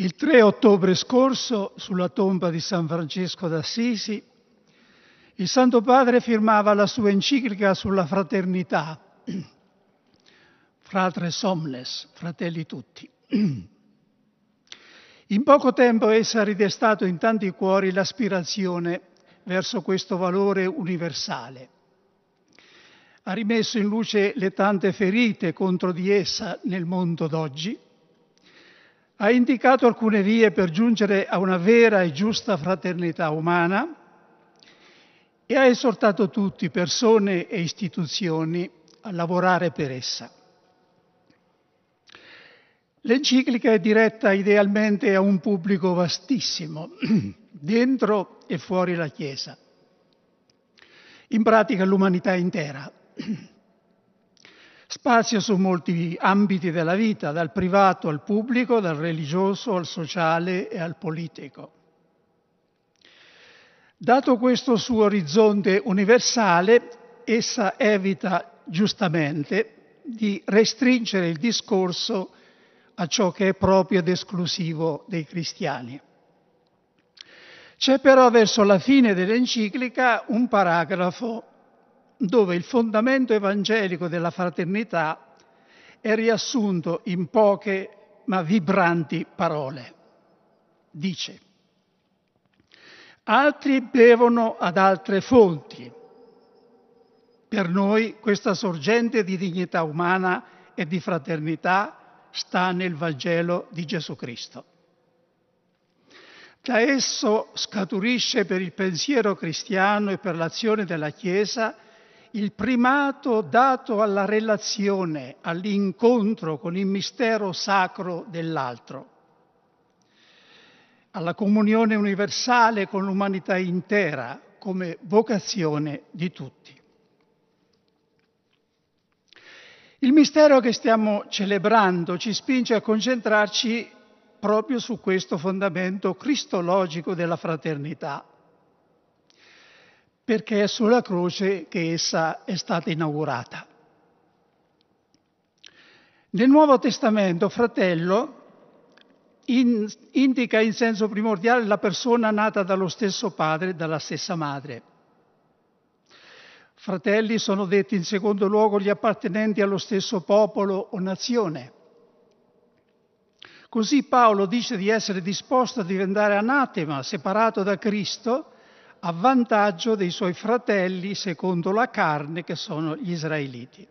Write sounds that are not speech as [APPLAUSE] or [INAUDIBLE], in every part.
Il 3 ottobre scorso, sulla tomba di San Francesco d'Assisi, il Santo Padre firmava la sua enciclica sulla fraternità, Fratre Somnes, fratelli tutti. In poco tempo essa ha ridestato in tanti cuori l'aspirazione verso questo valore universale. Ha rimesso in luce le tante ferite contro di essa nel mondo d'oggi ha indicato alcune vie per giungere a una vera e giusta fraternità umana e ha esortato tutti, persone e istituzioni, a lavorare per essa. L'enciclica è diretta idealmente a un pubblico vastissimo, [CLEARS THROAT] dentro e fuori la Chiesa, in pratica l'umanità intera. [CLEARS THROAT] Spazia su molti ambiti della vita, dal privato al pubblico, dal religioso al sociale e al politico. Dato questo suo orizzonte universale, essa evita giustamente di restringere il discorso a ciò che è proprio ed esclusivo dei cristiani. C'è però verso la fine dell'enciclica un paragrafo dove il fondamento evangelico della fraternità è riassunto in poche ma vibranti parole. Dice, altri bevono ad altre fonti. Per noi questa sorgente di dignità umana e di fraternità sta nel Vangelo di Gesù Cristo. Da esso scaturisce per il pensiero cristiano e per l'azione della Chiesa il primato dato alla relazione, all'incontro con il mistero sacro dell'altro, alla comunione universale con l'umanità intera come vocazione di tutti. Il mistero che stiamo celebrando ci spinge a concentrarci proprio su questo fondamento cristologico della fraternità perché è sulla croce che essa è stata inaugurata. Nel Nuovo Testamento, fratello in, indica in senso primordiale la persona nata dallo stesso padre e dalla stessa madre. Fratelli sono detti in secondo luogo gli appartenenti allo stesso popolo o nazione. Così Paolo dice di essere disposto a diventare anatema, separato da Cristo, a vantaggio dei suoi fratelli secondo la carne che sono gli israeliti.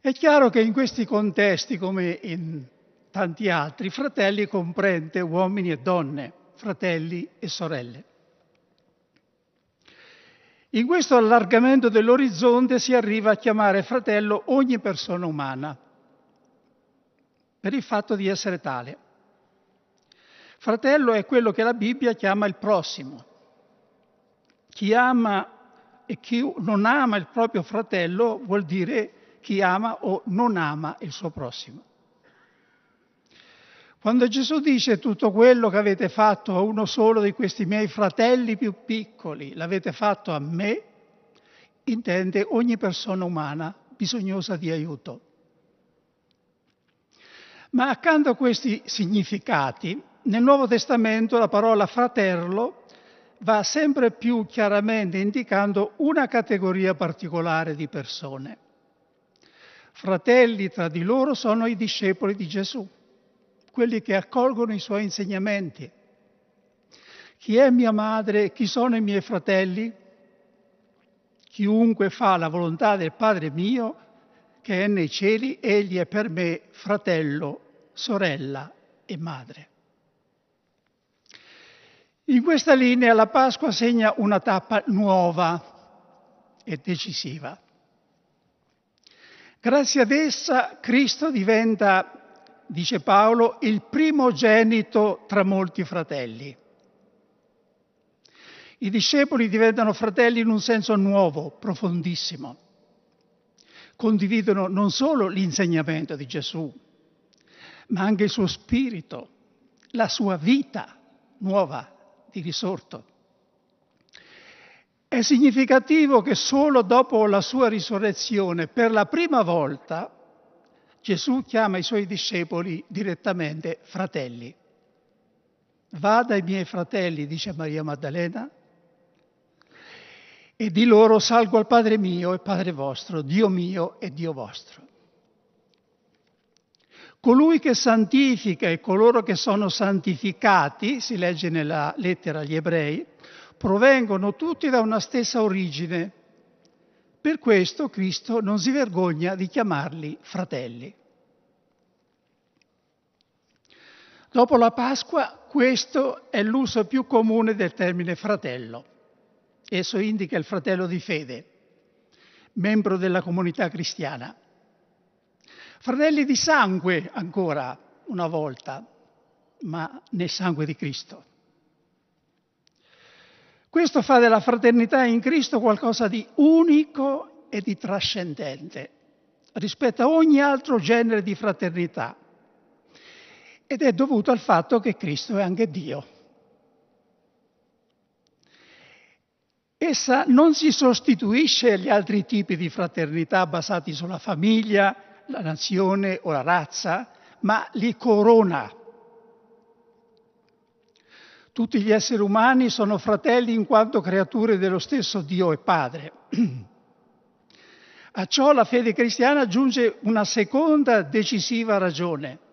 È chiaro che in questi contesti, come in tanti altri, fratelli comprende uomini e donne, fratelli e sorelle. In questo allargamento dell'orizzonte si arriva a chiamare fratello ogni persona umana, per il fatto di essere tale. Fratello è quello che la Bibbia chiama il prossimo. Chi ama e chi non ama il proprio fratello vuol dire chi ama o non ama il suo prossimo. Quando Gesù dice tutto quello che avete fatto a uno solo di questi miei fratelli più piccoli, l'avete fatto a me, intende ogni persona umana bisognosa di aiuto. Ma accanto a questi significati nel Nuovo Testamento la parola fratello va sempre più chiaramente indicando una categoria particolare di persone. Fratelli tra di loro sono i discepoli di Gesù, quelli che accolgono i suoi insegnamenti. Chi è mia madre? Chi sono i miei fratelli? Chiunque fa la volontà del Padre mio, che è nei cieli, egli è per me fratello, sorella e madre. In questa linea la Pasqua segna una tappa nuova e decisiva. Grazie ad essa Cristo diventa, dice Paolo, il primogenito tra molti fratelli. I discepoli diventano fratelli in un senso nuovo, profondissimo. Condividono non solo l'insegnamento di Gesù, ma anche il suo spirito, la sua vita nuova di risorto. È significativo che solo dopo la sua risurrezione, per la prima volta, Gesù chiama i suoi discepoli direttamente fratelli. Vada ai miei fratelli, dice Maria Maddalena, e di loro salgo al Padre mio e Padre vostro, Dio mio e Dio vostro. Colui che santifica e coloro che sono santificati, si legge nella lettera agli ebrei, provengono tutti da una stessa origine. Per questo Cristo non si vergogna di chiamarli fratelli. Dopo la Pasqua questo è l'uso più comune del termine fratello. Esso indica il fratello di fede, membro della comunità cristiana. Fratelli di sangue ancora una volta, ma nel sangue di Cristo. Questo fa della fraternità in Cristo qualcosa di unico e di trascendente rispetto a ogni altro genere di fraternità ed è dovuto al fatto che Cristo è anche Dio. Essa non si sostituisce agli altri tipi di fraternità basati sulla famiglia, la nazione o la razza, ma li corona. Tutti gli esseri umani sono fratelli in quanto creature dello stesso Dio e Padre. [CLEARS THROAT] A ciò la fede cristiana aggiunge una seconda decisiva ragione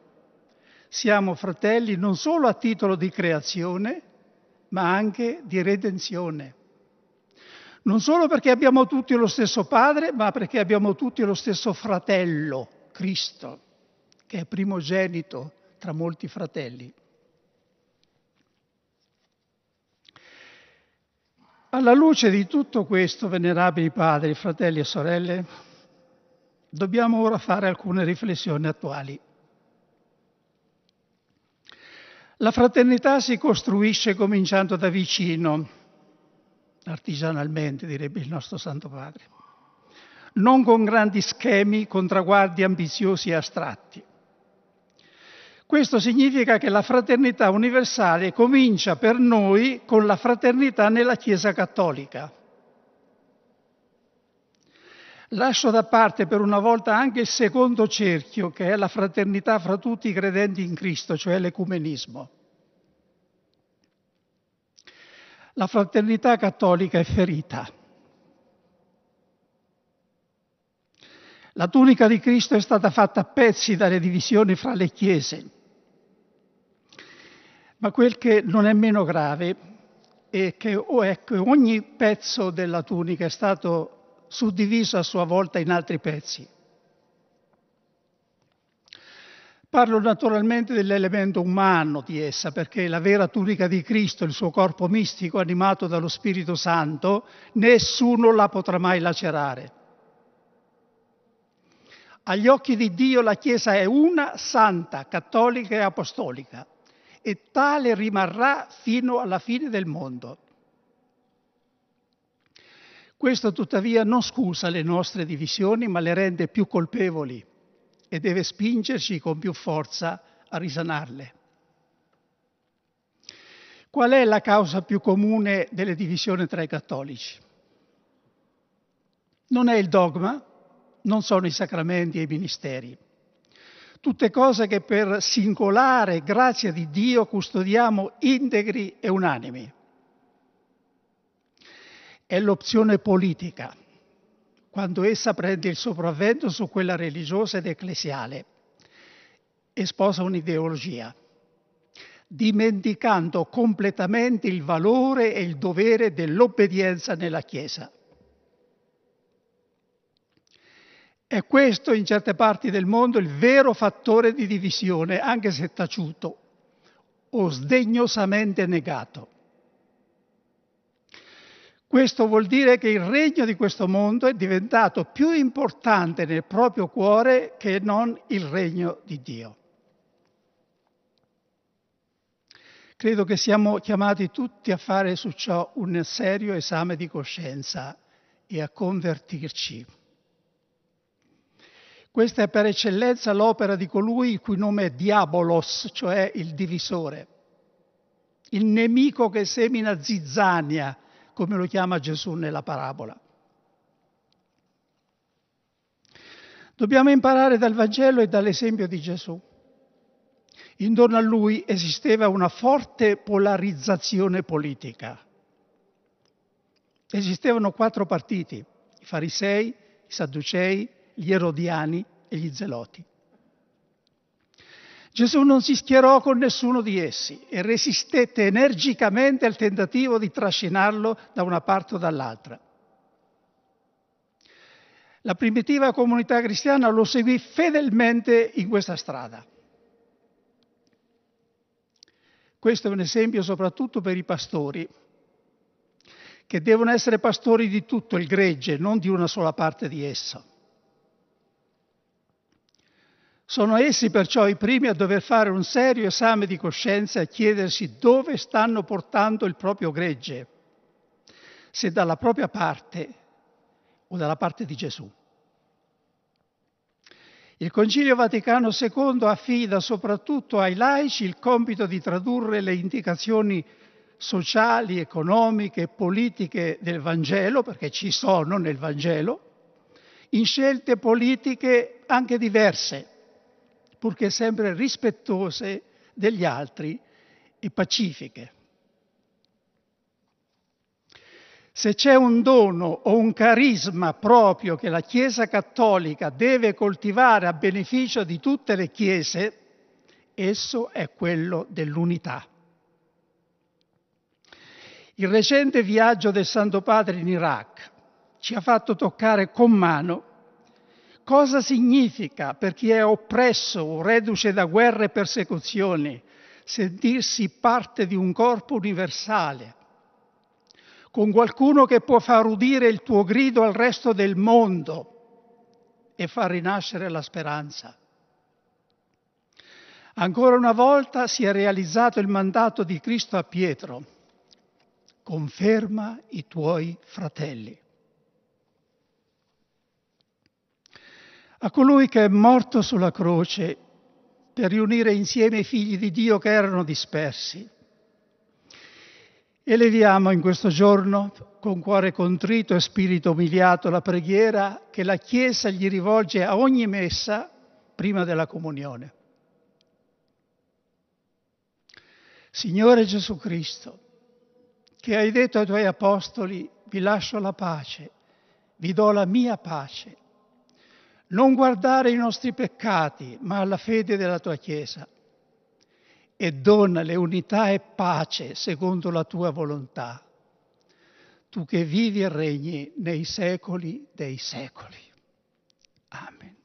siamo fratelli non solo a titolo di creazione, ma anche di redenzione. Non solo perché abbiamo tutti lo stesso Padre, ma perché abbiamo tutti lo stesso fratello, Cristo, che è primogenito tra molti fratelli. Alla luce di tutto questo, venerabili padri, fratelli e sorelle, dobbiamo ora fare alcune riflessioni attuali. La fraternità si costruisce cominciando da vicino, artigianalmente direbbe il nostro Santo Padre, non con grandi schemi, con traguardi ambiziosi e astratti. Questo significa che la fraternità universale comincia per noi con la fraternità nella Chiesa cattolica. Lascio da parte per una volta anche il secondo cerchio, che è la fraternità fra tutti i credenti in Cristo, cioè l'ecumenismo. La fraternità cattolica è ferita. La tunica di Cristo è stata fatta a pezzi dalle divisioni fra le chiese. Ma quel che non è meno grave è che, è che ogni pezzo della tunica è stato suddiviso a sua volta in altri pezzi. Parlo naturalmente dell'elemento umano di essa, perché la vera tunica di Cristo, il suo corpo mistico animato dallo Spirito Santo, nessuno la potrà mai lacerare. Agli occhi di Dio la Chiesa è una, santa, cattolica e apostolica, e tale rimarrà fino alla fine del mondo. Questo tuttavia non scusa le nostre divisioni, ma le rende più colpevoli e deve spingerci con più forza a risanarle. Qual è la causa più comune delle divisioni tra i cattolici? Non è il dogma, non sono i sacramenti e i ministeri. Tutte cose che per singolare grazia di Dio custodiamo integri e unanimi è l'opzione politica, quando essa prende il sopravvento su quella religiosa ed ecclesiale e sposa un'ideologia, dimenticando completamente il valore e il dovere dell'obbedienza nella Chiesa. È questo in certe parti del mondo il vero fattore di divisione, anche se taciuto o sdegnosamente negato. Questo vuol dire che il regno di questo mondo è diventato più importante nel proprio cuore che non il regno di Dio. Credo che siamo chiamati tutti a fare su ciò un serio esame di coscienza e a convertirci. Questa è per eccellenza l'opera di colui il cui nome è Diabolos, cioè il divisore, il nemico che semina zizzania come lo chiama Gesù nella parabola. Dobbiamo imparare dal Vangelo e dall'esempio di Gesù. Intorno a lui esisteva una forte polarizzazione politica. Esistevano quattro partiti, i farisei, i sadducei, gli erodiani e gli zeloti. Gesù non si schierò con nessuno di essi e resistette energicamente al tentativo di trascinarlo da una parte o dall'altra. La primitiva comunità cristiana lo seguì fedelmente in questa strada. Questo è un esempio soprattutto per i pastori, che devono essere pastori di tutto il gregge, non di una sola parte di esso. Sono essi perciò i primi a dover fare un serio esame di coscienza e chiedersi dove stanno portando il proprio gregge, se dalla propria parte o dalla parte di Gesù. Il Concilio Vaticano II affida soprattutto ai laici il compito di tradurre le indicazioni sociali, economiche e politiche del Vangelo, perché ci sono nel Vangelo, in scelte politiche anche diverse purché sempre rispettose degli altri e pacifiche. Se c'è un dono o un carisma proprio che la Chiesa cattolica deve coltivare a beneficio di tutte le Chiese, esso è quello dell'unità. Il recente viaggio del Santo Padre in Iraq ci ha fatto toccare con mano Cosa significa per chi è oppresso o reduce da guerre e persecuzioni sentirsi parte di un corpo universale, con qualcuno che può far udire il tuo grido al resto del mondo e far rinascere la speranza? Ancora una volta si è realizzato il mandato di Cristo a Pietro. Conferma i tuoi fratelli. A colui che è morto sulla croce per riunire insieme i figli di Dio che erano dispersi. Eleviamo in questo giorno, con cuore contrito e spirito umiliato, la preghiera che la Chiesa gli rivolge a ogni messa prima della comunione. Signore Gesù Cristo, che hai detto ai tuoi apostoli, vi lascio la pace, vi do la mia pace non guardare i nostri peccati, ma alla fede della tua Chiesa e donale unità e pace secondo la tua volontà, tu che vivi e regni nei secoli dei secoli. Amen.